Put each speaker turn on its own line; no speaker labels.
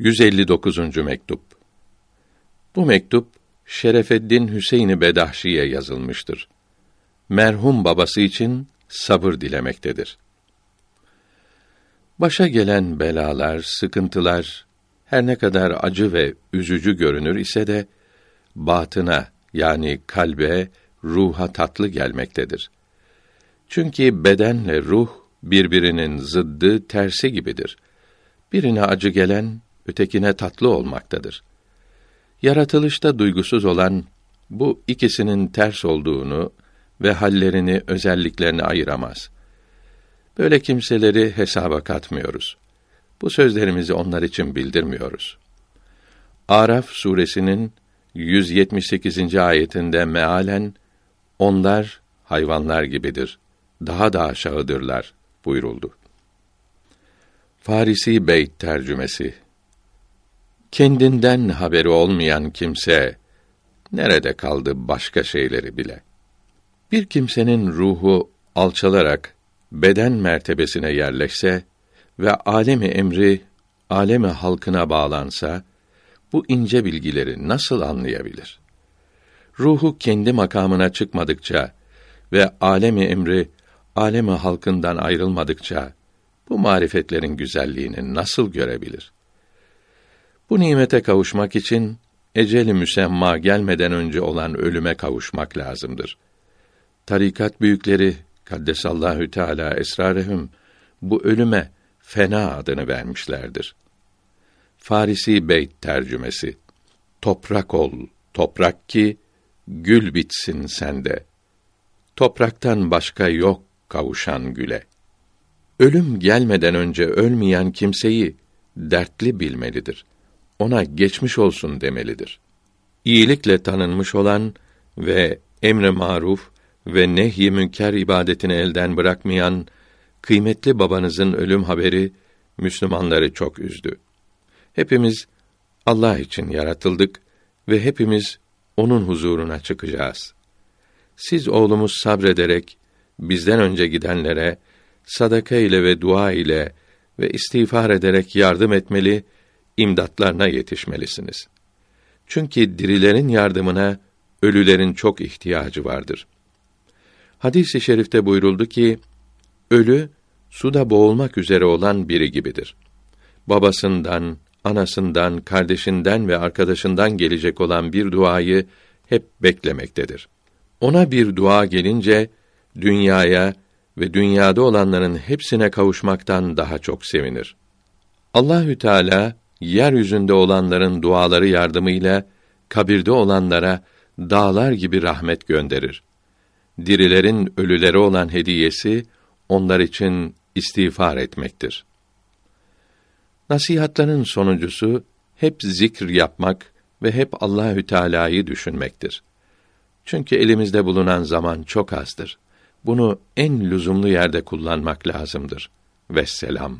159. mektup. Bu mektup Şerefeddin Hüseyin Bedahşi'ye yazılmıştır. Merhum babası için sabır dilemektedir. Başa gelen belalar, sıkıntılar her ne kadar acı ve üzücü görünür ise de batına yani kalbe, ruha tatlı gelmektedir. Çünkü bedenle ruh birbirinin zıddı, tersi gibidir. Birine acı gelen ötekine tatlı olmaktadır. Yaratılışta duygusuz olan bu ikisinin ters olduğunu ve hallerini, özelliklerini ayıramaz. Böyle kimseleri hesaba katmıyoruz. Bu sözlerimizi onlar için bildirmiyoruz. Araf suresinin 178. ayetinde mealen onlar hayvanlar gibidir. Daha da aşağıdırlar buyuruldu. Farisi Beyt tercümesi Kendinden haberi olmayan kimse nerede kaldı başka şeyleri bile? Bir kimsenin ruhu alçalarak beden mertebesine yerleşse ve alemi emri alemi halkına bağlansa bu ince bilgileri nasıl anlayabilir? Ruhu kendi makamına çıkmadıkça ve alemi emri alemi halkından ayrılmadıkça bu marifetlerin güzelliğini nasıl görebilir? Bu nimete kavuşmak için eceli müsemma gelmeden önce olan ölüme kavuşmak lazımdır. Tarikat büyükleri kaddesallahu teala esrarehum bu ölüme fena adını vermişlerdir. Farisi Beyt tercümesi Toprak ol, toprak ki gül bitsin sende. Topraktan başka yok kavuşan güle. Ölüm gelmeden önce ölmeyen kimseyi dertli bilmelidir ona geçmiş olsun demelidir. İyilikle tanınmış olan ve emre maruf ve nehy münker ibadetini elden bırakmayan kıymetli babanızın ölüm haberi Müslümanları çok üzdü. Hepimiz Allah için yaratıldık ve hepimiz onun huzuruna çıkacağız. Siz oğlumuz sabrederek bizden önce gidenlere sadaka ile ve dua ile ve istiğfar ederek yardım etmeli imdatlarına yetişmelisiniz. Çünkü dirilerin yardımına ölülerin çok ihtiyacı vardır. Hadis-i şerifte buyuruldu ki, ölü, suda boğulmak üzere olan biri gibidir. Babasından, anasından, kardeşinden ve arkadaşından gelecek olan bir duayı hep beklemektedir. Ona bir dua gelince, dünyaya ve dünyada olanların hepsine kavuşmaktan daha çok sevinir. Allahü Teala yeryüzünde olanların duaları yardımıyla kabirde olanlara dağlar gibi rahmet gönderir. Dirilerin ölüleri olan hediyesi onlar için istiğfar etmektir. Nasihatların sonuncusu hep zikr yapmak ve hep Allahü Teala'yı düşünmektir. Çünkü elimizde bulunan zaman çok azdır. Bunu en lüzumlu yerde kullanmak lazımdır. Vesselam.